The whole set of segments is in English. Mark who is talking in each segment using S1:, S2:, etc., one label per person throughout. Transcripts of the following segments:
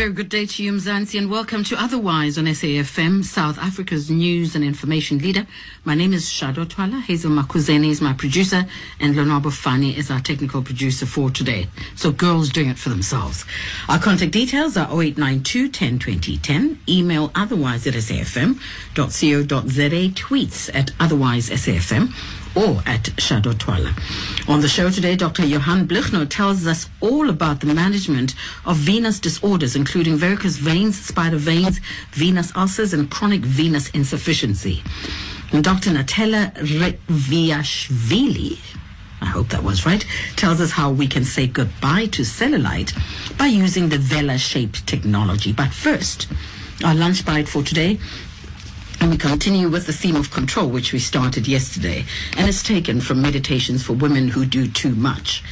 S1: very good day to you, Mzansi, and welcome to Otherwise on SAFM, South Africa's news and information leader. My name is Shado Twala. Hazel Makuzeni is my producer, and Lonabo Fani is our technical producer for today. So, girls doing it for themselves. Our contact details are 0892 1020 10, email otherwise at safm.co.za, tweets at otherwise SAFM or at Shado Twala. On the show today, Dr. Johan Blignaut tells us all about the management of venous disorders, including varicose veins, spider veins, venous ulcers, and chronic venous insufficiency. And Dr. Natela Rekhviashvili, I hope that was right, tells us how we can say goodbye to cellulite by using the Vela shaped technology. But first, our lunch bite for today and we continue with the theme of control, which we started yesterday, and it's taken from Meditations for Women Who Do Too Much.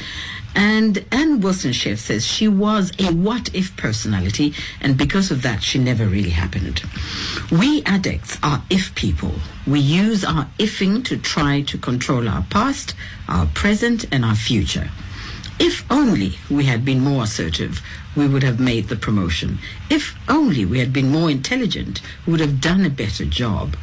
S1: And Anne Wilson Schaef says she was a what if personality, and because of that, she never really happened. We addicts are if people. We use our ifing to try to control our past, our present, and our future. If only we had been more assertive, we would have made the promotion. If only we had been more intelligent, we would have done a better job.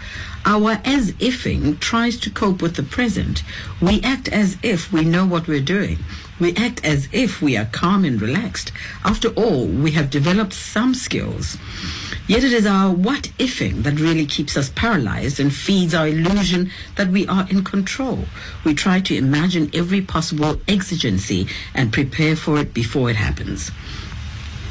S1: Our as ifing tries to cope with the present. We act as if we know what we're doing. We act as if we are calm and relaxed. After all, we have developed some skills. Yet it is our what ifing that really keeps us paralyzed and feeds our illusion that we are in control. We try to imagine every possible exigency and prepare for it before it happens.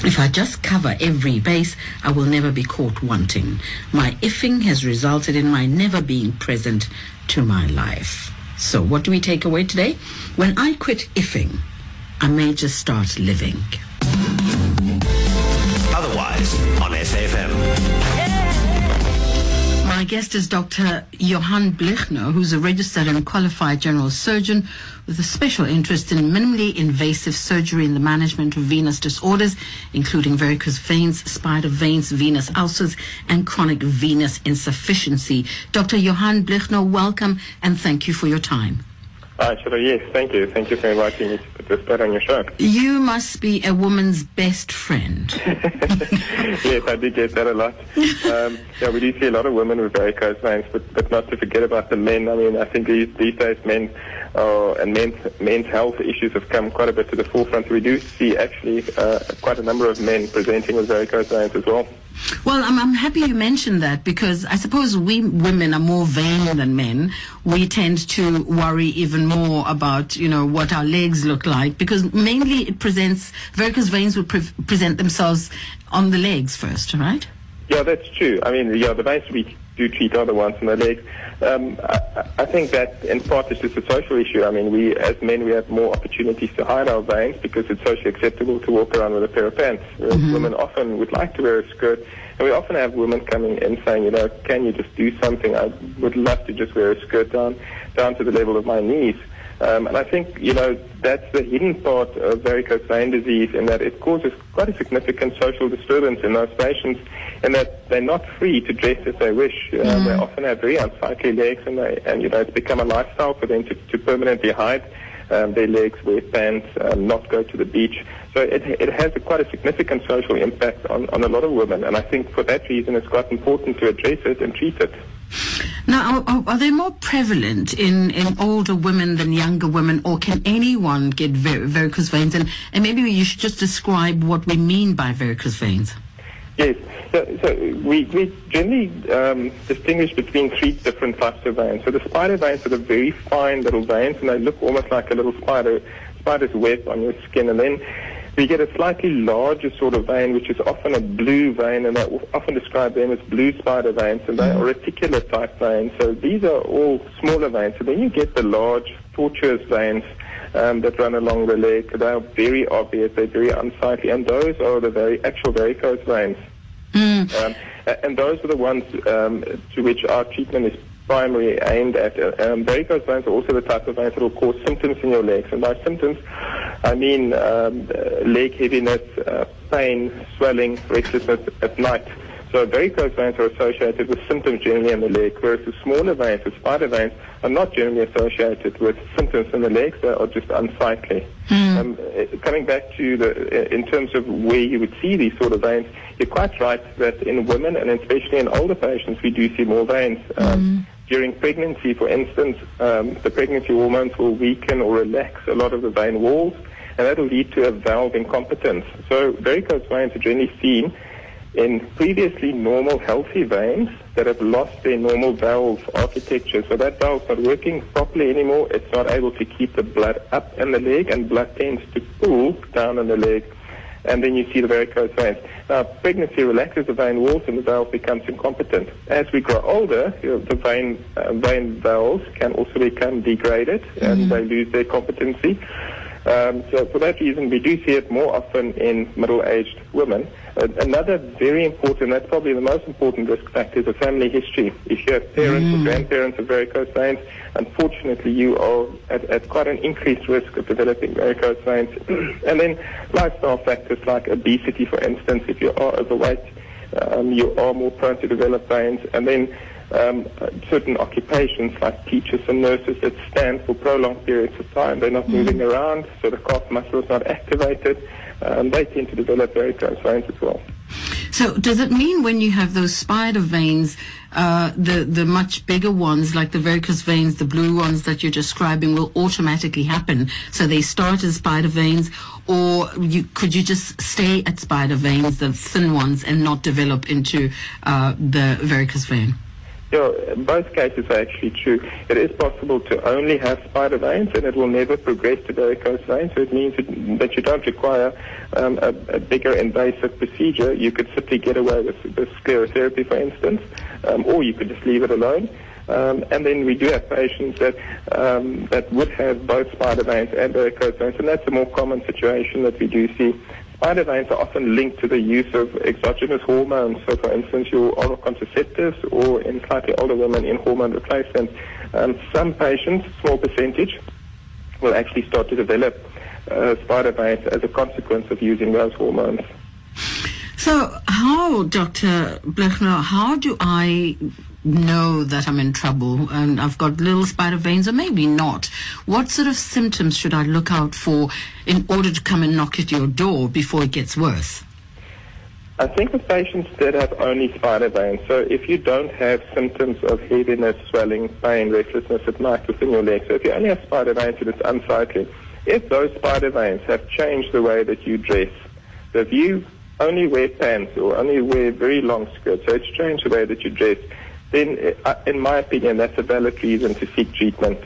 S1: If I just cover every base, I will never be caught wanting. My ifing has resulted in my never being present to my life. So, what do we take away today? When I quit ifing, I may just start living.
S2: Otherwise, on
S1: guest is Dr. Johan Blignaut, who's a registered and qualified general surgeon with a special interest in minimally invasive surgery in the management of venous disorders, including varicose veins, spider veins, venous ulcers, and chronic venous insufficiency. Dr. Johan Blignaut, welcome and thank you for your time.
S3: Uh, sure, yes, thank you. Thank you for inviting me to participate on your show.
S1: You must be a woman's best friend.
S3: yes, I do get that a lot. Um, yeah, we do see a lot of women with varicose veins, but, but not to forget about the men. I mean, I think these, these days men uh, and men's, men's health issues have come quite a bit to the forefront. We do see actually uh, quite a number of men presenting with varicose veins as well.
S1: Well, I'm, I'm happy you mentioned that because I suppose we women are more vain than men. We tend to worry even more about, you know, what our legs look like because mainly it presents, varicose veins would pre- present themselves on the legs first, right?
S3: Yeah, that's true. I mean, yeah, the veins we do treat the ones in the legs. Um, I, I think that in part is just a social issue. I mean, we as men we have more opportunities to hide our veins because it's socially acceptable to walk around with a pair of pants. Whereas women often would like to wear a skirt, and we often have women coming in saying, you know, can you just do something? I would love to just wear a skirt down down to the level of my knees. Um, and I think, you know, that's the hidden part of varicose vein disease in that it causes quite a significant social disturbance in those patients in that they're not free to dress as they wish. Uh, They often have very unsightly legs and, they, and, you know, it's become a lifestyle for them to, to permanently hide um, their legs, wear pants, um, not go to the beach. So it, it has a, quite a significant social impact on, on a lot of women. And I think for that reason it's quite important to address it and treat it.
S1: Now, are, are they more prevalent in, in older women than younger women, or can anyone get var- varicose veins? And, and maybe you should just describe what we mean by varicose veins.
S3: Yes. So, so we, we generally um, distinguish between three different types of veins. So the spider veins are the very fine little veins, and they look almost like a little spider spider's web on your skin. And then we get a slightly larger sort of vein, which is often a blue vein, and I often describe them as blue spider veins, and they are reticular type veins. So these are all smaller veins. So then you get the large, tortuous veins um, that run along the leg. They are very obvious, they're very unsightly, and those are the very actual varicose veins. Um, and those are the ones um, to which our treatment is primarily aimed at. Uh, Um, varicose veins are also the type of veins that will cause symptoms in your legs. And by symptoms, I mean um, uh, leg heaviness, uh, pain, swelling, restlessness at night. So very varicose veins are associated with symptoms generally in the leg, whereas the smaller veins, the spider veins, are not generally associated with symptoms in the legs. They are just unsightly. Um, eh, coming back to the, eh, in terms of where you would see these sort of veins, you're quite right that in women and especially in older patients, we do see more veins. Um, During pregnancy, for instance, um, the pregnancy hormones will weaken or relax a lot of the vein walls, and that will lead to a valve incompetence. So varicose veins are generally seen in previously normal healthy veins that have lost their normal valve architecture. So that valve's not working properly anymore. It's not able to keep the blood up in the leg and blood tends to pool down in the leg. And then you see the varicose veins. Now, pregnancy relaxes the vein walls and the valve becomes incompetent. As we grow older, the vein, uh, vein valves can also become degraded and they lose their competency. Um, so for that reason, we do see it more often in middle-aged women. Uh, another very important, that's probably the most important risk factor is a family history. If you have parents or grandparents of varicose veins, unfortunately you are at, at quite an increased risk of developing varicose veins. and then lifestyle factors like obesity, for instance, if you are overweight, um, you are more prone to develop veins. And then um, certain occupations like teachers and nurses that stand for prolonged periods of time. They're not moving around, so the calf muscle is not activated. Um, they tend to develop varicose veins as well.
S1: So does it mean when you have those spider veins, uh, the the much bigger ones like the varicose veins, the blue ones that you're describing, will automatically happen? So they start as spider veins, or you could you just stay at spider veins, the thin ones, and not develop into uh, the varicose vein?
S3: Yeah, both cases are actually true. It is possible to only have spider veins and it will never progress to varicose veins. So it means that you don't require um, a, a bigger invasive procedure. You could simply get away with, with sclerotherapy, for instance, um, or you could just leave it alone. Um, and then we do have patients that um, that would have both spider veins and varicose veins, and that's a more common situation that we do see. Spider veins are often linked to the use of exogenous hormones. So, for instance, your oral contraceptives, or in slightly older women, in hormone replacement. Um, some patients, small percentage, will actually start to develop uh, spider veins as a consequence of using those hormones.
S1: So, how, Dr. Blignaut, how do I know that I'm in trouble and I've got little spider veins, or maybe not? What sort of symptoms should I look out for in order to come and knock at your door before it gets worse?
S3: I think with patients that have only spider veins, so if you don't have symptoms of heaviness, swelling, pain, restlessness at night within your legs, so if you only have spider veins and it's unsightly, if those spider veins have changed the way that you dress, so if you only wear pants or only wear very long skirts, so it's changed the way that you dress, then uh, in my opinion that's a valid reason to seek treatment.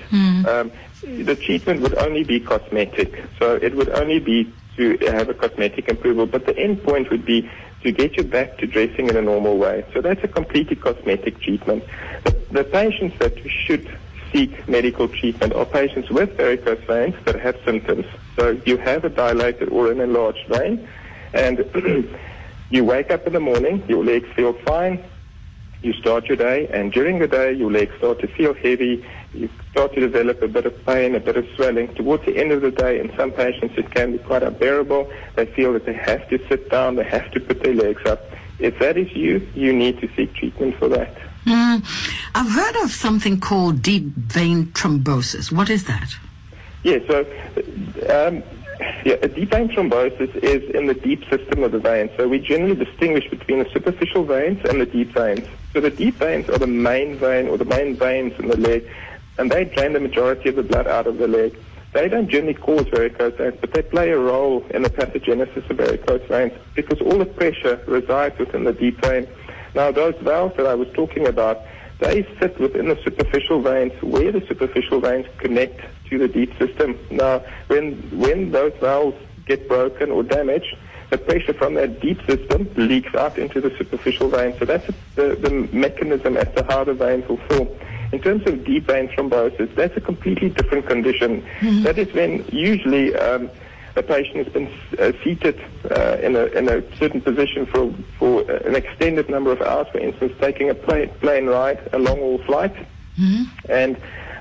S3: Um, the treatment would only be cosmetic, so it would only be to have a cosmetic improvement, but the end point would be to get you back to dressing in a normal way. So that's a completely cosmetic treatment. The, the patients that should seek medical treatment are patients with varicose veins that have symptoms. So you have a dilated or an enlarged vein, and you wake up in the morning, your legs feel fine, you start your day, and during the day, your legs start to feel heavy. You start to develop a bit of pain, a bit of swelling. Towards the end of the day, in some patients, it can be quite unbearable. They feel that they have to sit down, they have to put their legs up. If that is you, you need to seek treatment for that.
S1: Mm, I've heard of something called deep vein thrombosis. What is that?
S3: Yeah, so um, yeah, a deep vein thrombosis is in the deep system of the vein. So we generally distinguish between the superficial veins and the deep veins. So the deep veins are the main vein or the main veins in the leg, and they drain the majority of the blood out of the leg. They don't generally cause varicose veins, but they play a role in the pathogenesis of varicose veins because all the pressure resides within the deep vein. Now, those valves that I was talking about, they sit within the superficial veins where the superficial veins connect to the deep system. Now, when, when those valves get broken or damaged, the pressure from that deep system leaks out into the superficial veins. So that's the, the mechanism as to how the veins will form. In terms of deep vein thrombosis, that's a completely different condition. That is when usually um, a patient has been uh, seated uh, in, a, in a certain position for, for an extended number of hours, for instance, taking a plane, plane ride, a long haul flight. And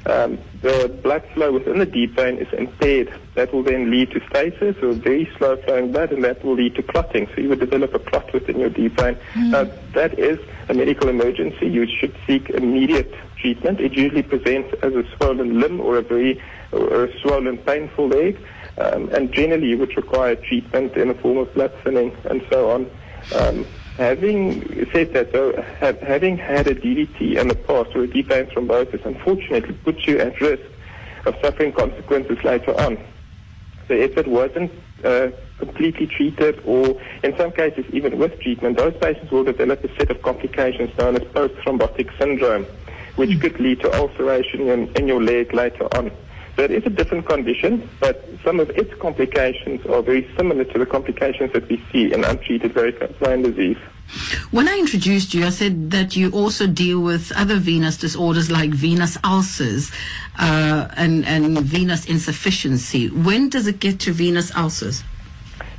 S3: um, the blood flow within the deep vein is impaired. That will then lead to stasis or very slow flowing blood, and that will lead to clotting. So you would develop a clot within your deep vein. Now, that is a medical emergency. You should seek immediate treatment. It usually presents as a swollen limb or a very or a swollen, painful leg. Um, and generally, you would require treatment in the form of blood thinning and so on. Um, having said that, though, ha- having had a DVT in the past or a deep vein thrombosis, unfortunately, puts you at risk of suffering consequences later on. So if it wasn't uh, completely treated, or in some cases even with treatment, those patients will develop a set of complications known as post-thrombotic syndrome, which could lead to ulceration in, in your leg later on. So it is a different condition, but some of its complications are very similar to the complications that we see in untreated varicose vein disease.
S1: When I introduced you, I said that you also deal with other venous disorders like venous ulcers uh, and, and venous insufficiency. When does it get to venous ulcers?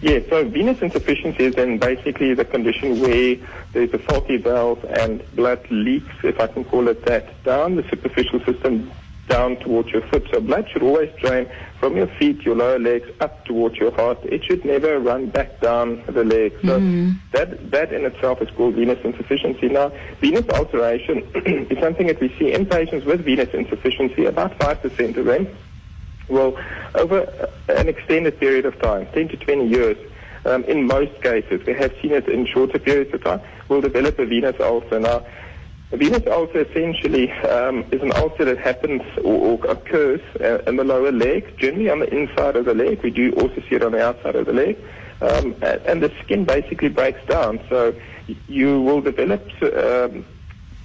S3: Yeah, so venous insufficiency is then basically the condition where there's a faulty valve and blood leaks, if I can call it that, down the superficial system down towards your foot. So blood should always drain from your feet, your lower legs, up towards your heart. It should never run back down the legs. So that, that in itself is called venous insufficiency. Now, venous ulceration is something that we see in patients with venous insufficiency, about 5% of them Well, over an extended period of time, 10 to 20 years, um, in most cases, we have seen it in shorter periods of time, will develop a venous ulcer. Now, venous ulcer essentially um, is an ulcer that happens or, or occurs uh, in the lower leg, generally on the inside of the leg. We do also see it on the outside of the leg. Um, and, and the skin basically breaks down. So you will develop um,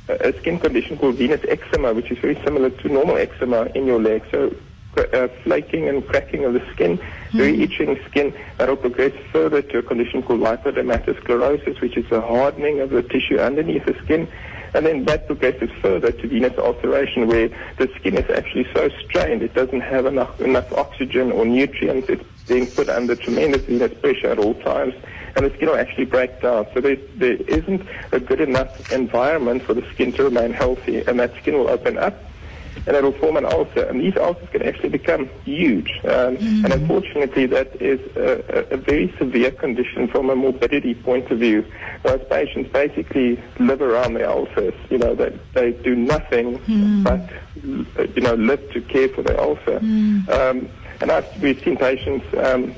S3: a skin condition called venous eczema, which is very similar to normal eczema in your leg. So uh, flaking and cracking of the skin, very itching skin that will progress further to a condition called lipodermatosclerosis, which is a hardening of the tissue underneath the skin. And then that progresses further to venous ulceration, where the skin is actually so strained it doesn't have enough, enough oxygen or nutrients. It's being put under tremendous venous pressure at all times, and the skin will actually break down. So there, there isn't a good enough environment for the skin to remain healthy, and that skin will open up and it'll form an ulcer. And these ulcers can actually become huge. Um, And unfortunately, that is a, a, a very severe condition from a morbidity point of view. Those patients basically live around their ulcers. You know, they, they do nothing but, uh, you know, live to care for their ulcer. Um, and I've, we've seen patients um,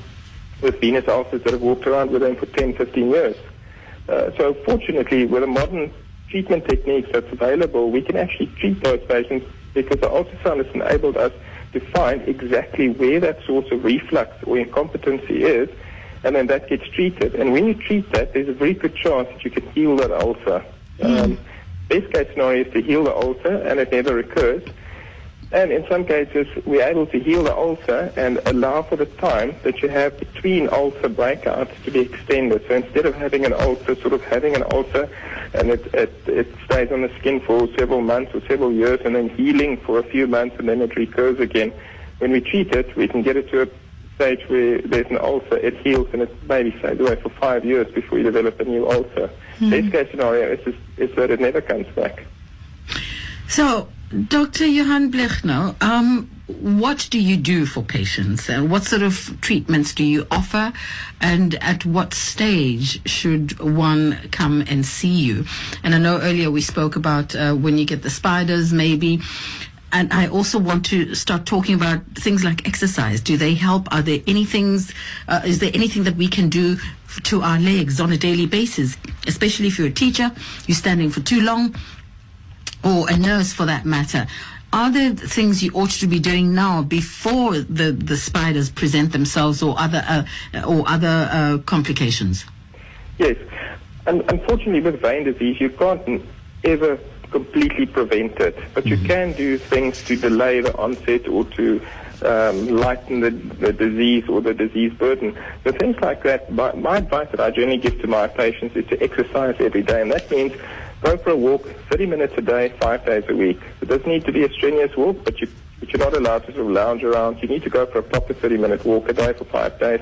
S3: with venous ulcers that have walked around with them for 10, 15 years. Uh, so fortunately, with the modern treatment techniques that's available, we can actually treat those patients because the ultrasound has enabled us to find exactly where that source of reflux or incompetency is, and then that gets treated. And when you treat that, there's a very good chance that you can heal that ulcer. Um, best case scenario is to heal the ulcer and it never recurs. And in some cases, we're able to heal the ulcer and allow for the time that you have between ulcer breakouts to be extended. So instead of having an ulcer, sort of having an ulcer, and it, it, it stays on the skin for several months or several years and then healing for a few months and then it recurs again. When we treat it, we can get it to a stage where there's an ulcer, it heals and it maybe stays away for five years before you develop a new ulcer. Hmm. Best case scenario is, is that it never comes back.
S1: So, Dr. Johan Blignaut, um, what do you do for patients? And what sort of treatments do you offer? And at what stage should one come and see you? And I know earlier we spoke about uh, when you get the spiders, maybe. And I also want to start talking about things like exercise. Do they help? Are there any things, uh, is there anything that we can do to our legs on a daily basis? Especially if you're a teacher, you're standing for too long, or a nurse for that matter. Are there things you ought to be doing now before the, the spiders present themselves or other uh, or other uh, complications?
S3: Yes. Un unfortunately, with vein disease, you can't ever completely prevent it, but you can do things to delay the onset or to um, lighten the, the disease or the disease burden. So things like that, my, my advice that I generally give to my patients is to exercise every day, and that means go for a walk 30 minutes a day, five days a week. It doesn't need to be a strenuous walk, but, you, but you're not allowed to sort of lounge around. You need to go for a proper 30-minute walk a day for five days.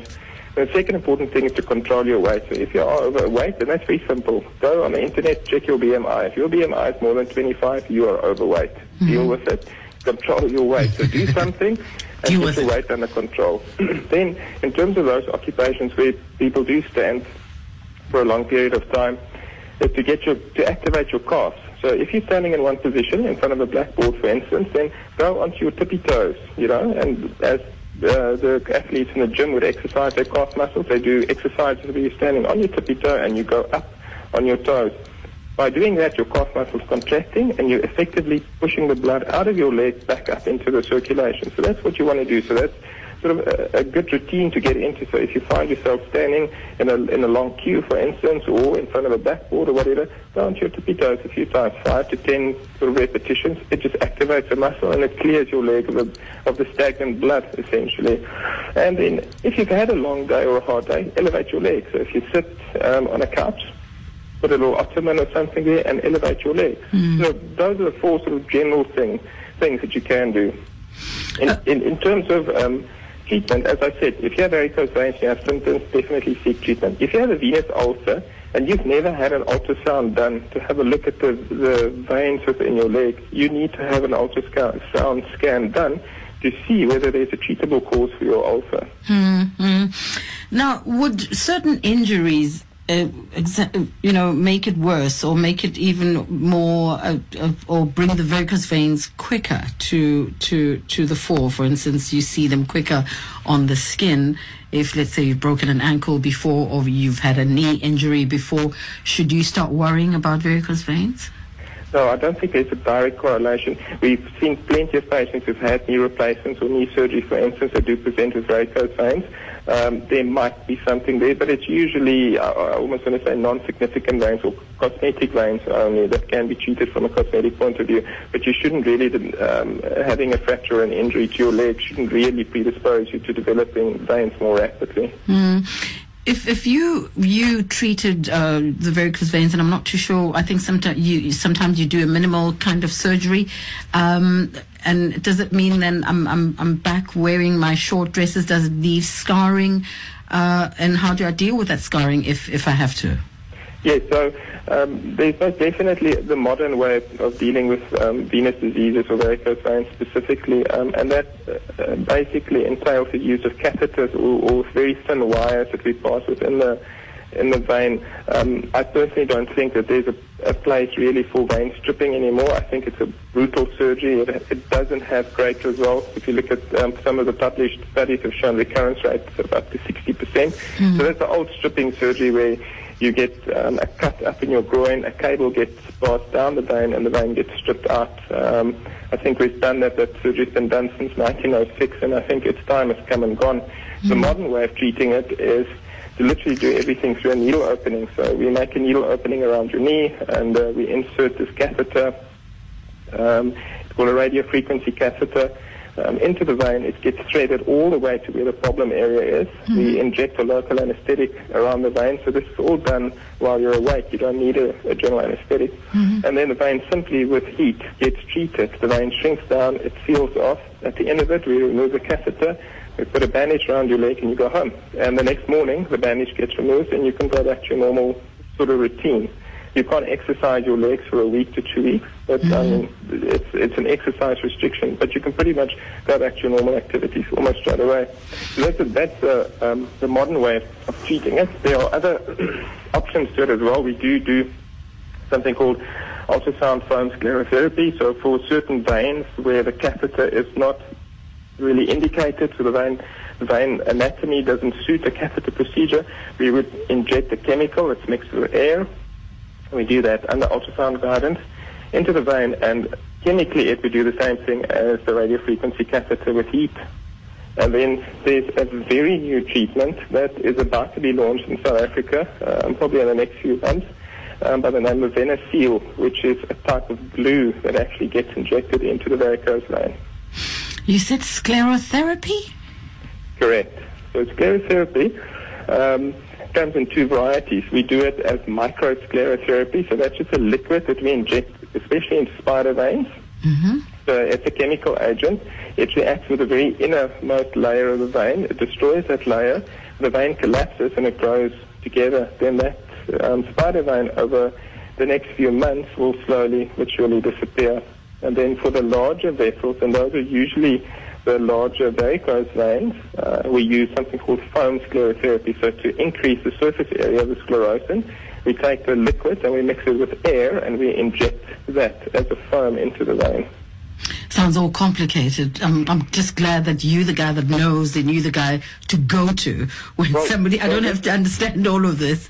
S3: The second important thing is to control your weight. So if you are overweight, then that's very simple. Go on the internet, check your BMI. If your BMI is more than 25, you are overweight. Mm-hmm. Deal with it. control your weight. So do something and
S1: Deal
S3: get your weight under control. then, in terms of those occupations where people do stand for a long period of time, is to get your to activate your calves. So if you're standing in one position in front of a blackboard, for instance, then go onto your tippy toes, you know, and as uh, the athletes in the gym would exercise their calf muscles, they do exercises where you're standing on your tippy toe and you go up on your toes. By doing that, your calf muscles contracting and you're effectively pushing the blood out of your leg back up into the circulation. So that's what you want to do. So that's sort of a, a good routine to get into. So if you find yourself standing in a, in a long queue, for instance, or in front of a backboard or whatever, onto your tippy toes a few times, five to ten sort of repetitions. It just activates the muscle and it clears your leg of the, of the stagnant blood, essentially. And then if you've had a long day or a hard day, elevate your leg. So if you sit um, on a couch, put a little ottoman or something there and elevate your legs. So those are the four sort of general thing, things that you can do. In, in, in terms of um, treatment, as I said, if you have varicose veins, you have symptoms, definitely seek treatment. If you have a venous ulcer and you've never had an ultrasound done to have a look at the, the veins within your leg, you need to have an ultrasound scan done to see whether there's a treatable cause for your ulcer.
S1: Mm. Now, would certain injuries, uh, exa- you know, make it worse or make it even more, uh, uh, or bring the varicose veins quicker to to to the fore? For instance, you see them quicker on the skin. If let's say you've broken an ankle before or you've had a knee injury before, should you start worrying about varicose veins?
S3: No, I don't think there's a direct correlation. We've seen plenty of patients who've had knee replacements or knee surgery, for instance, that do present with varicose veins. Um, there might be something there, but it's usually, uh, I almost want to say, non-significant veins or cosmetic veins only that can be treated from a cosmetic point of view. But you shouldn't really, um, having a fracture or an injury to your leg shouldn't really predispose you to developing veins more rapidly.
S1: If if you you treated uh, the varicose veins, and I'm not too sure, I think sometimes you sometimes you do a minimal kind of surgery, um, and does it mean then I'm I'm I'm back wearing my short dresses? Does it leave scarring? Uh, and how do I deal with that scarring if if I have to?
S3: Yes, so um, there's most definitely the modern way of dealing with um, venous diseases or varicose specifically, um, and that uh, basically entails the use of catheters or, or very thin wires that we pass within the in the vein. Um, I personally don't think that there's a, a place really for vein stripping anymore. I think it's a brutal surgery. It, it doesn't have great results. If you look at um, some of the published studies have shown recurrence rates of up to 60%. So that's the old stripping surgery where you get um, a cut up in your groin, a cable gets passed down the vein, and the vein gets stripped out. Um, I think we've done that. That surgery's been done since 1906, and I think its time has come and gone. The modern way of treating it is to literally do everything through a needle opening. So we make a needle opening around your knee, and uh, we insert this catheter. Um, it's called a radiofrequency catheter. Um, into the vein, it gets threaded all the way to where the problem area is. We inject a local anesthetic around the vein, so this is all done while you're awake. You don't need a, a general anesthetic. And then the vein simply with heat gets treated. The vein shrinks down, it seals off. At the end of it, we remove the catheter, we put a bandage around your leg, and you go home. And the next morning, the bandage gets removed, and you can go back to your normal sort of routine. You can't exercise your legs for a week to two weeks. But I mean, it's it's an exercise restriction. But you can pretty much go back to your normal activities almost straight away. So that's a, that's a, um, the modern way of, of treating it. There are other options to it as well. We do do something called ultrasound foam sclerotherapy. So for certain veins where the catheter is not really indicated, so the vein, vein anatomy doesn't suit a catheter procedure, we would inject a chemical that's mixed with air. We do that under ultrasound guidance into the vein, and chemically it would do the same thing as the radiofrequency catheter with heat. And then there's a very new treatment that is about to be launched in South Africa, um, probably in the next few months, um, by the name of Venaseal, which is a type of glue that actually gets injected into the varicose vein.
S1: You said sclerotherapy.
S3: Correct. So sclerotherapy um, comes in two varieties. We do it as microsclerotherapy, so that's just a liquid that we inject, especially into spider veins.
S1: Mm-hmm.
S3: So it's a chemical agent. It reacts with the very innermost layer of the vein. It destroys that layer. The vein collapses and it grows together. Then that um, spider vein over the next few months will slowly but surely disappear. And then for the larger vessels, and those are usually the larger varicose veins, uh, we use something called foam sclerotherapy. So to increase the surface area of the sclerosing, we take the liquid and we mix it with air and we inject that as a foam into the vein.
S1: Sounds all complicated. I'm, I'm just glad that you, the guy that knows, and you, the guy to go to when
S3: Well,
S1: somebody. I don't have to understand all of this.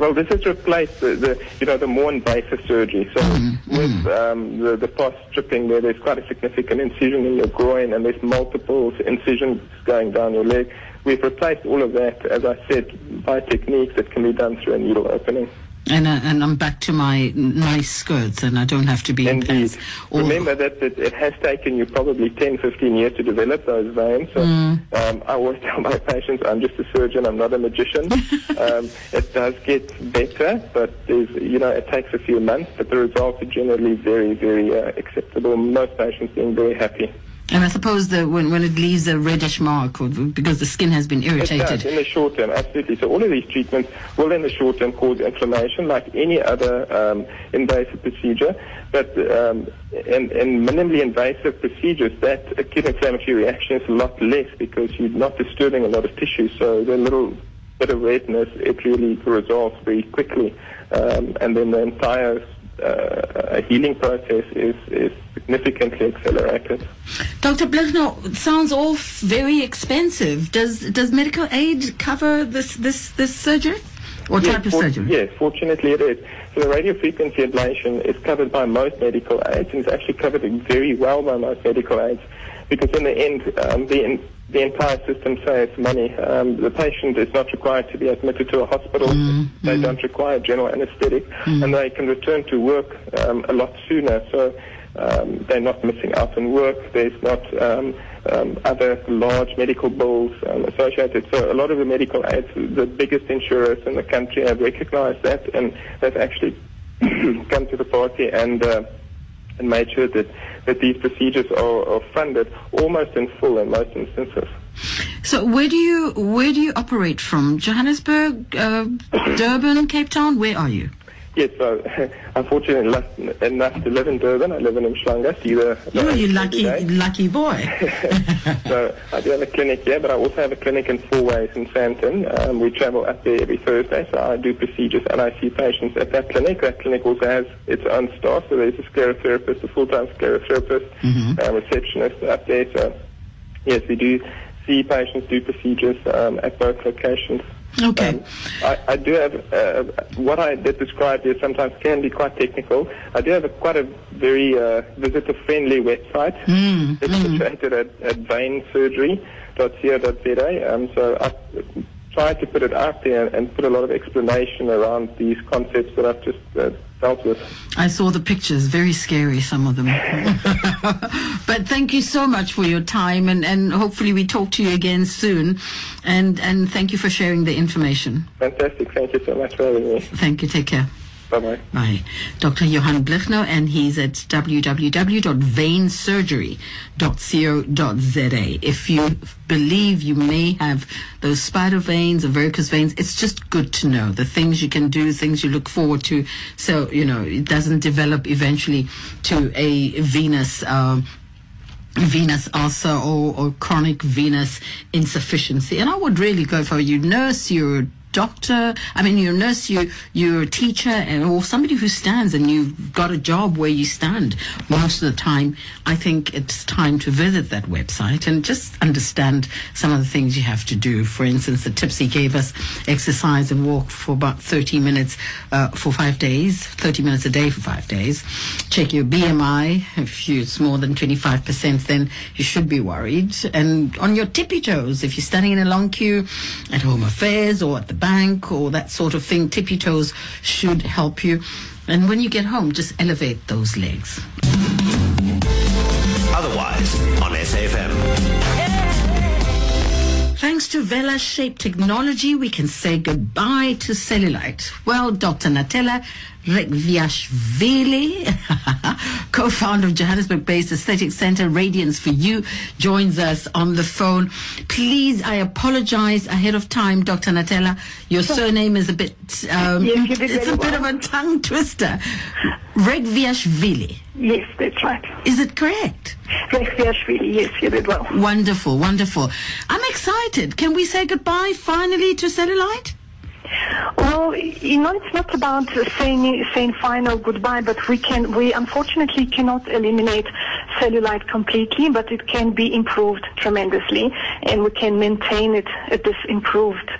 S3: Well, this has replaced the, the you know the more invasive surgery. So with um, the the post stripping, where there's quite a significant incision in your groin and there's multiple incisions going down your leg, we've replaced all of that, as I said, by techniques that can be done through a needle opening.
S1: And, uh, and I'm back to my nice skirts, and I don't have to be in
S3: Indeed.
S1: pants. Or-
S3: Remember that, that it has taken you probably 10, 15 years to develop those veins. So um, I always tell my patients, I'm just a surgeon, I'm not a magician. um, it does get better, but there's, you know, it takes a few months, but the results are generally very, very uh, acceptable. Most patients being very happy.
S1: And I suppose that when, when it leaves a reddish mark, or, because the skin has been
S3: It does
S1: irritated.
S3: in the short term, absolutely. So all of these treatments will in the short term cause inflammation like any other um, invasive procedure. But um, in, in minimally invasive procedures, that acute inflammatory reaction is a lot less because you're not disturbing a lot of tissue. So the little bit of redness, it really resolves very quickly. Um, and then the entire uh, healing process is, is significantly accelerated.
S1: Dr. Blignaut, it sounds all very expensive. Does does medical aid cover this this this surgery or type of
S3: for-
S1: surgery?
S3: Yes, fortunately it is. So the radiofrequency ablation is covered by most medical aids and it's actually covered very well by most medical aids because in the end, um, the, the entire system saves money. Um, the patient is not required to be admitted to a hospital. They don't require general anesthetic and they can return to work um, a lot sooner. So um, they're not missing out on work. There's not um, um, other large medical bills um, associated. So a lot of the medical aids, the biggest insurers in the country have recognized that and they've actually come to the party and uh, and made sure that, that these procedures are, are funded almost in full in most instances.
S1: So where do you where do you operate from? Johannesburg, uh, Durban, Cape Town? Where are you?
S3: Yes, so unfortunately enough, enough to live in Durban. I live in Umhlanga, see the, the
S1: You lucky lucky boy.
S3: so I do have a clinic here, but I also have a clinic in Fourways in Sandton. Um, we travel up there every Thursday, so I do procedures and I see patients at that clinic. That clinic also has its own staff, so there's a sclerotherapist, a full-time sclerotherapist, a receptionist up there. So yes, we do see patients, do procedures um, at both locations.
S1: Okay.
S3: Um, I, I do have uh, what I did describe here sometimes can be quite technical. I do have a, quite a very uh, visitor-friendly website. It's situated at, at veinsurgery.co.za. Um, so I tried to put it out there and put a lot of explanation around these concepts that I've just uh, dealt with.
S1: I saw the pictures, very scary, some of them. but thank you so much for your time, and, and hopefully we talk to you again soon. And, and thank you for sharing the information.
S3: Fantastic. Thank you so much for having me.
S1: Thank you. Take care.
S3: Bye-bye.
S1: Bye. Dr. Johan Blignaut, and he's at www.veinsurgery.co.za. If you believe you may have those spider veins or varicose veins, it's just good to know the things you can do, things you look forward to, so you know it doesn't develop eventually to a venous. Um, venous ulcer or, or chronic venous insufficiency. And I would really go for you nurse, you're a doctor, I mean you're a nurse, you you're a teacher and or somebody who stands and you've got a job where you stand most of the time, I think it's time to visit that website and just understand some of the things you have to do. For instance, the tips he gave us, exercise and walk for about 30 minutes uh, for five days, 30 minutes a day for five days. Check your BMI. If it's more than 25%, then you should be worried. And on your tippy toes, if you're standing in a long queue at Home Affairs or at the bank or that sort of thing, tippy toes should help you. And when you get home, just elevate those legs.
S2: Otherwise,
S1: Thanks to VelaShape Technology, we can say goodbye to cellulite. Well, Dr. Natela Rekhviashvili, co-founder of Johannesburg-based aesthetic center Radiance for You, joins us on the phone. Please, I apologize ahead of time, Dr. Natela. Your surname is a bit, um,
S4: yes,
S1: it's a
S4: very
S1: bit of a tongue twister. Rekhviashvili.
S4: Yes, that's right.
S1: Is it correct?
S4: Rekhviashvili, yes, you did well.
S1: Wonderful, wonderful. I'm excited. Can we say goodbye finally to cellulite?
S4: Well, you know, it's not about saying saying final goodbye, but we can we unfortunately cannot eliminate cellulite completely, but it can be improved tremendously, and we can maintain it at this improved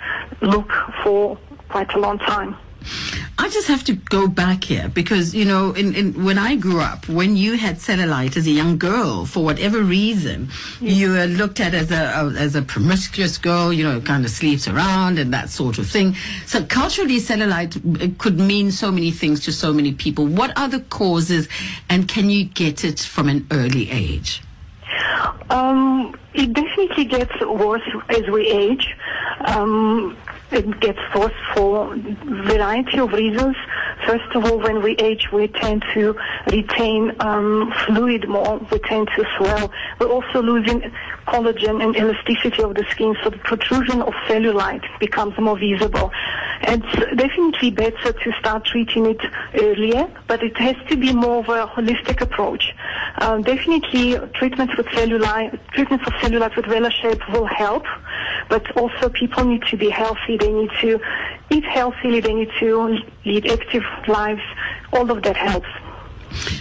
S4: look for quite a long time.
S1: I just have to go back here because you know, in, in when I grew up, when you had cellulite as a young girl, for whatever reason, you were looked at as a as a promiscuous girl. You know, kind of sleeps around and that sort of thing. So culturally, cellulite uh, could mean so many things to so many people. What are the causes, and can you get it from an early age?
S4: Um, it definitely gets worse as we age. Um, it gets worse for variety of reasons. First of all, when we age, we tend to retain um, fluid more. We tend to swell. We're also losing collagen and elasticity of the skin, so the protrusion of cellulite becomes more visible. It's definitely better to start treating it earlier, but it has to be more of a holistic approach. Um, definitely, treatment with cellulite, treatment for cellulite with VelaShape will help, but also people need to be healthy. They need to eat healthily. They need to lead active lives. All of that helps.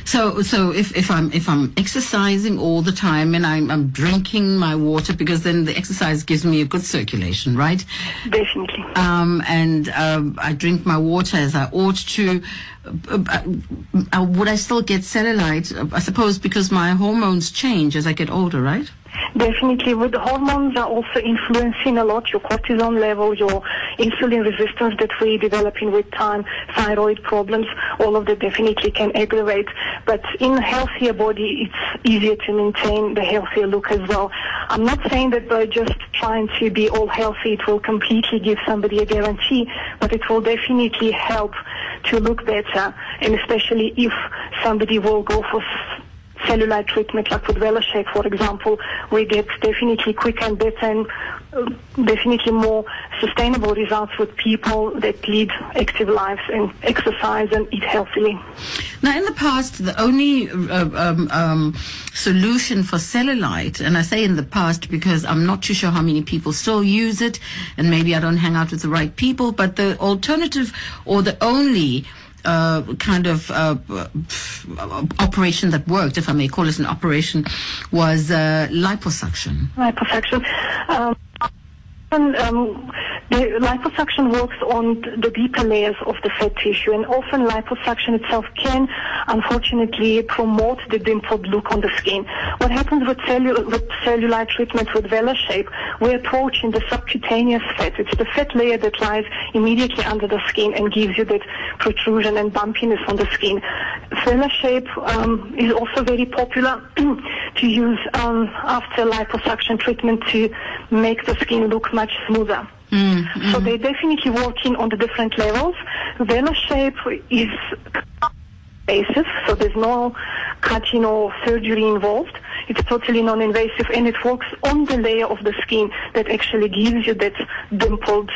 S1: So, so if, if I'm if I'm exercising all the time and I'm, I'm drinking my water because then the exercise gives me a good circulation, right?
S4: Definitely.
S1: Um, and um, I drink my water as I ought to. Uh, uh, uh, would I still get cellulite? I suppose because my hormones change as I get older, right?
S4: Definitely, with hormones are also influencing a lot your cortisol level, your insulin resistance that we're developing with time, thyroid problems, all of that definitely can aggravate. But in a healthier body, it's easier to maintain the healthier look as well. I'm not saying that by just trying to be all healthy, it will completely give somebody a guarantee, but it will definitely help to look better, and especially if somebody will go for cellulite treatment like with VelaShape, for example, we get definitely quicker and better and uh, definitely more sustainable results with people that lead active lives and exercise and eat healthily.
S1: Now, in the past, the only uh, um, um, solution for cellulite, and I say in the past because I'm not too sure how many people still use it, and maybe I don't hang out with the right people, but the alternative or the only uh, kind of uh, operation that worked, if I may call it an operation, was uh, liposuction.
S4: Liposuction. Um, and, um, the liposuction works on the deeper layers of the fat tissue, and often liposuction itself can, unfortunately, promote the dimpled look on the skin. What happens with, with cellulite treatment with VelaShape, we're approaching the subcutaneous fat. It's the fat layer that lies immediately under the skin and gives you that protrusion and bumpiness on the skin. VelaShape um, is also very popular to use um, after liposuction treatment to make the skin look much smoother.
S1: Mm,
S4: So they're definitely working on the different levels. VelaShape is invasive, so there's no cutting or surgery involved. It's totally non-invasive and it works on the layer of the skin that actually gives you that dimpled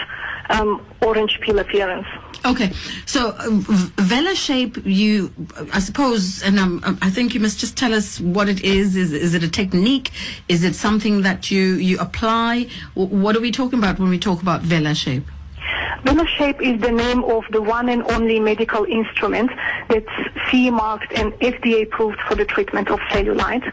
S4: um, orange peel appearance.
S1: Okay, so uh, VelaShape, you, I suppose, and um, I think you must just tell us what it is. Is is it a technique? Is it something that you you apply? What are we talking about when we talk about VelaShape?
S4: VelaShape is the name of the one and only medical instrument that's CE marked and FDA approved for the treatment of cellulite.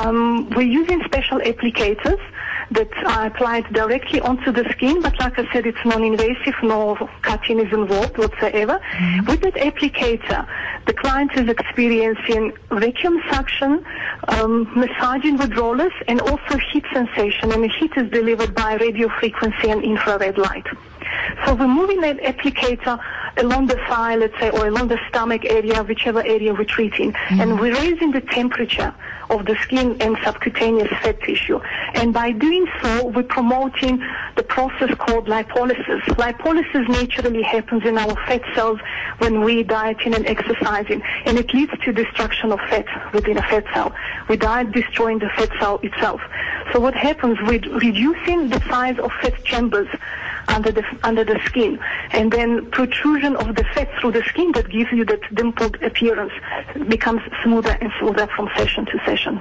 S4: Um, we're using special applicators that are applied directly onto the skin, but like I said, it's non-invasive, no cutting is involved whatsoever. With that applicator, the client is experiencing vacuum suction, um, massaging with rollers, and also heat sensation, and the heat is delivered by radio frequency and infrared light. So we're moving that applicator along the thigh, let's say, or along the stomach area, whichever area we're treating, mm. and we're raising the temperature of the skin and subcutaneous fat tissue. And by doing so, we're promoting the process called lipolysis. Lipolysis naturally happens in our fat cells when we dieting and exercising, and it leads to destruction of fat within a fat cell. We diet destroying the fat cell itself. So what happens with reducing the size of fat chambers, under the under the skin, and then protrusion of the fat through the skin that gives you that dimpled appearance becomes smoother and smoother from session to session.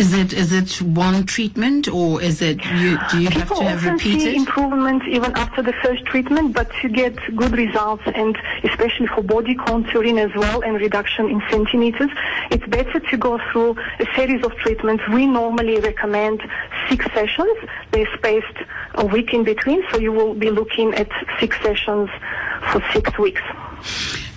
S1: Is it is it one treatment or is it you do you have to have
S4: often see improvements even after the first treatment, but to get good results and especially for body contouring as well and reduction in centimeters, it's better to go through a series of treatments. We normally recommend six sessions. They're spaced a week in between, so you will be looking at six sessions for six weeks.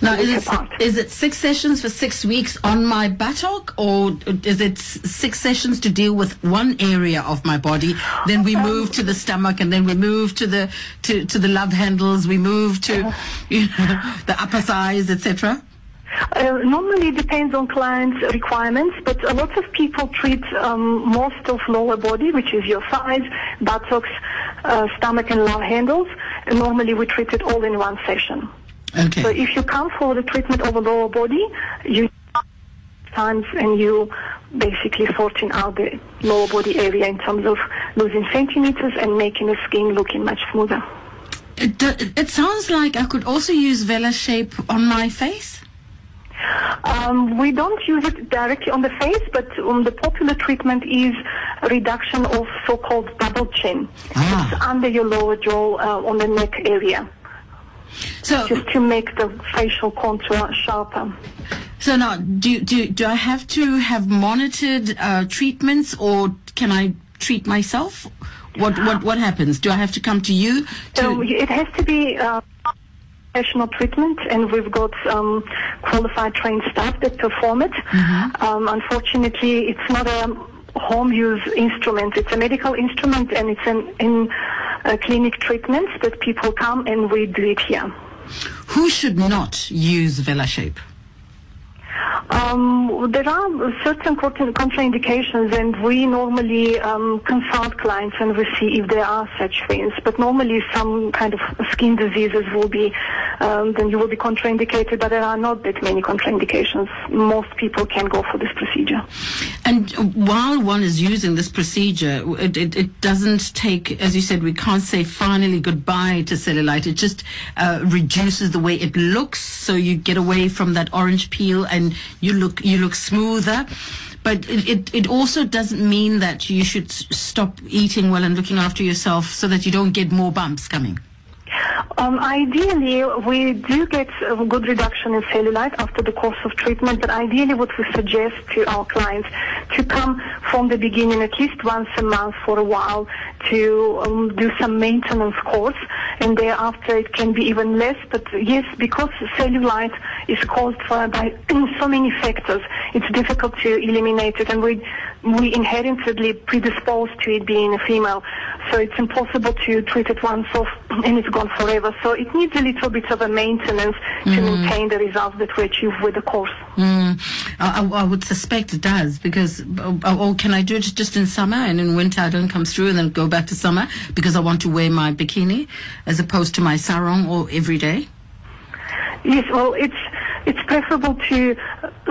S1: Now, is it, is it six sessions for six weeks on my buttock, or is it six sessions to deal with one area of my body? Then we move to the stomach, and then we move to the to, to the love handles. We move to you know, the upper thighs, etc.
S4: Uh, normally it depends on clients' requirements, but a lot of people treat um, most of lower body, which is your thighs, buttocks, uh, stomach and love handles. And normally we treat it all in one session. So if you come for the treatment of a lower body, you times and you basically sorting out the lower body area in terms of losing centimeters and making the skin looking much smoother.
S1: It, it sounds like I could also use VelaShape on my face.
S4: Um, we don't use it directly on the face, but um, the popular treatment is reduction of so-called double chin.
S1: Ah.
S4: It's under your lower jaw uh, on the neck area,
S1: So,
S4: just to make the facial contour sharper.
S1: so now, do do do I have to have monitored uh, treatments, or can I treat myself? What what what happens? Do I have to come to you? To,
S4: So it has to be uh, professional treatment, and we've got um, qualified trained staff that perform it. Um, unfortunately, it's not a home use instrument. It's a medical instrument, and it's an in uh, clinic treatments that people come and we do it here.
S1: Who should not use VelaShape?
S4: Um, there are certain contraindications, and we normally um, consult clients and we see if there are such things. But normally, some kind of skin diseases will be, um, then you will be contraindicated. But there are not that many contraindications. Most people can go for this procedure.
S1: And while one is using this procedure, it, it, it doesn't take, as you said, we can't say finally goodbye to cellulite. It just uh, reduces the way it looks, so you get away from that orange peel and you look you look smoother. But it, it, it also doesn't mean that you should stop eating well and looking after yourself so that you don't get more bumps coming.
S4: Um, ideally, we do get a good reduction in cellulite after the course of treatment, but ideally what we suggest to our clients to come from the beginning at least once a month for a while to um, do some maintenance course, and thereafter it can be even less, but yes, because cellulite is caused by so many factors, it's difficult to eliminate it, and we, we inherently predisposed to it being a female, so it's impossible to treat it once off and it's gone forever. So it needs a little bit of a maintenance to maintain the results that we achieve with the course.
S1: Mm, I, I- would suspect it does because, uh, or can I do it just in summer and in winter I don't come through and then go back to summer because I want to wear my bikini as opposed to my sarong or every day?
S4: Yes, well, it's it's preferable to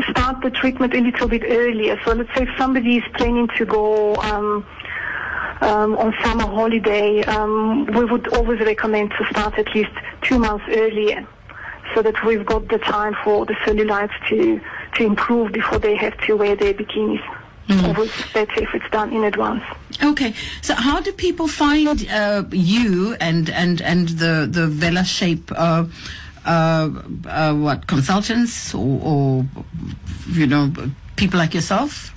S4: start the treatment a little bit earlier. So let's say if somebody is planning to go um, um, on summer holiday, um, we would always recommend to start at least two months earlier, so that we've got the time for the cellulites to to improve before they have to wear their bikinis. Always better if it's done in advance.
S1: Okay, so how do people find uh, you and and and the the VelaShape? Uh, uh, uh, what consultants or, or you know people like yourself?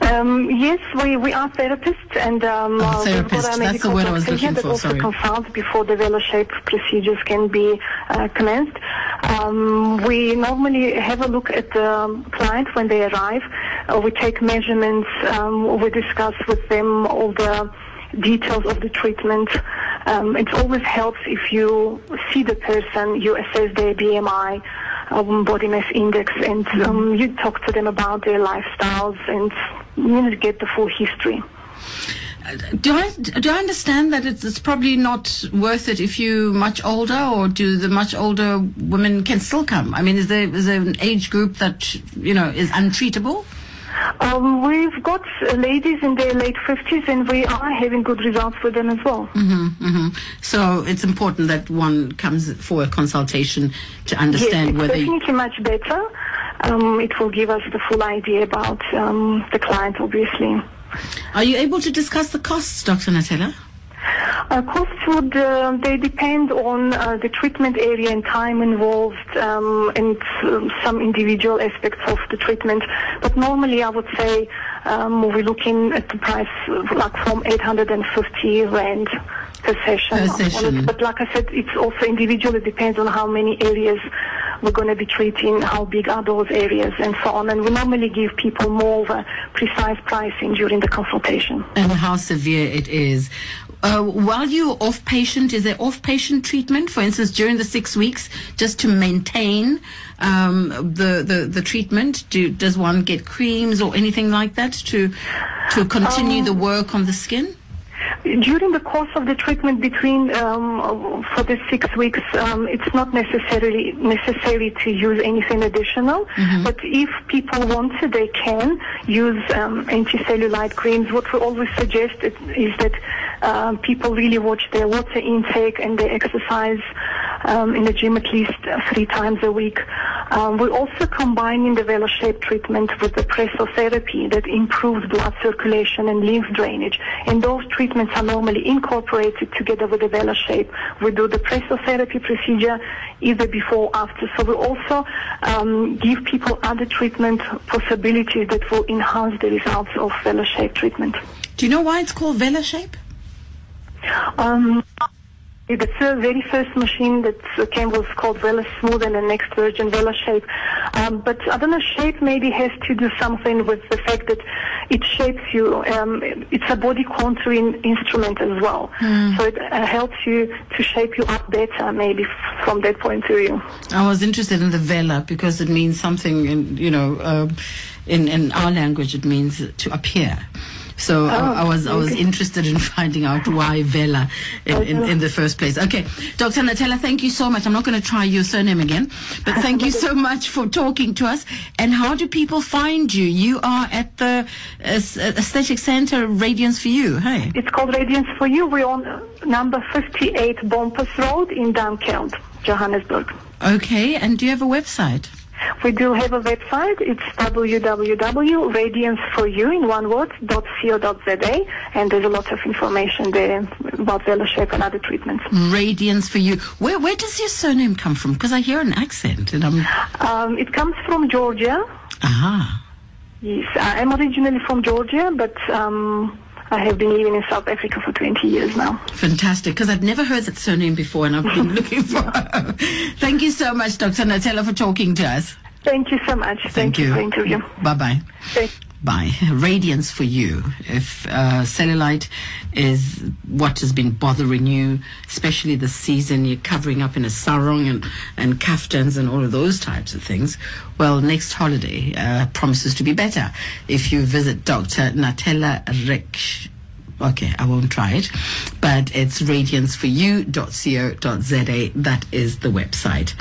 S4: Um, yes, we, we are therapists and um,
S1: Oh,
S4: uh,
S1: therapists. That's the word I was looking
S4: that
S1: for,
S4: also
S1: sorry.
S4: consult before the VelaShape procedures can be uh, commenced. Um, we normally have a look at the client when they arrive. Uh, we take measurements. Um, we discuss with them all the details of the treatment. Um, it always helps if you see the person, you assess their BMI, um, body mass index, and um, you talk to them about their lifestyles and you know, get the full history.
S1: Do I do I understand that it's, it's probably not worth it if you're much older, or do the much older women can still come? I mean, is there is there an age group that you know is untreatable?
S4: Um, we've got ladies in their late 50s and we are having good results with them as well.
S1: hmm So it's important that one comes for a consultation to
S4: Yes,
S1: understand
S4: it's
S1: whether.
S4: definitely much better. Um, it will give us the full idea about um, the client, obviously.
S1: Are you able to discuss the costs, Dr. Natela?
S4: Uh, costs would uh, they depend on uh, the treatment area and time involved um, and um, some individual aspects of the treatment. But normally, I would say um, we're looking at the price like from 850 rand per session.
S1: Per session.
S4: But like I said, it's also individual. It depends on how many areas we're going to be treating, how big are those areas, and so on. And we normally give people more of a precise pricing during the consultation.
S1: And how severe it is. Uh, while you're off patient, is there off patient treatment, for instance, during the six weeks, just to maintain um, the, the, the treatment? Do, does one get creams or anything like that to, to continue the work on the skin?
S4: During the course of the treatment between um, for the six weeks, um, it's not necessarily necessary to use anything additional. But if people want to, they can use um, anti-cellulite creams. What we always suggest is that um, people really watch their water intake and they exercise um, in the gym at least three times a week. Um, we're also combining the VelaShape treatment with the pressotherapy that improves blood circulation and lymph drainage. And those treatments are normally incorporated together with the VelaShape. We do the pressotherapy procedure either before or after. So we also um, give people other treatment possibilities that will enhance the results of VelaShape treatment.
S1: Do you know why it's called VelaShape?
S4: Um, the very first machine that uh, came was called Vela Smooth and the next version VelaShape. Um, but I don't know, shape maybe has to do something with the fact that it shapes you. Um, it's a body contouring instrument as well. So it uh, helps you to shape you up better maybe from that point of view.
S1: I was interested in the Vela because it means something in, you know, uh, in, in our language it means to appear. So I, I was I was interested in finding out why Vela in, in, in the first place. Okay, Dr. Natela, thank you so much. I'm not going to try your surname again, but thank you so much for talking to us. And how do people find you? You are at the uh, uh, Aesthetic Center Radiance for You. Hey.
S4: It's called Radiance for You. We're on number 58 Bompas Road in Dunkeld, Johannesburg.
S1: Okay, and do you have a website?
S4: We do have a website. It's www.radianceforyou in one word co.za, and there's a lot of information there about VelaShape and other treatments.
S1: Radiance for You. Where where does your surname come from? Because I hear an accent, and I'm
S4: Um, it comes from Georgia.
S1: aha.
S4: Yes, I am originally from Georgia, but um, I have been living in South Africa for 20 years now.
S1: Fantastic, because I've never heard that surname before, and I've been looking for. her. Thank you so much, Dr. Natela, for talking to us.
S4: Thank you so much.
S1: Thank, you.
S4: for the interview.
S1: Bye bye. Bye. Radiance for you. If uh, cellulite is what has been bothering you, especially this season, you're covering up in a sarong and, and kaftans and all of those types of things. Well, next holiday uh, promises to be better if you visit Dr. Natela Rek. Okay, I won't try it, but it's radianceforyou.co.za. That is the website.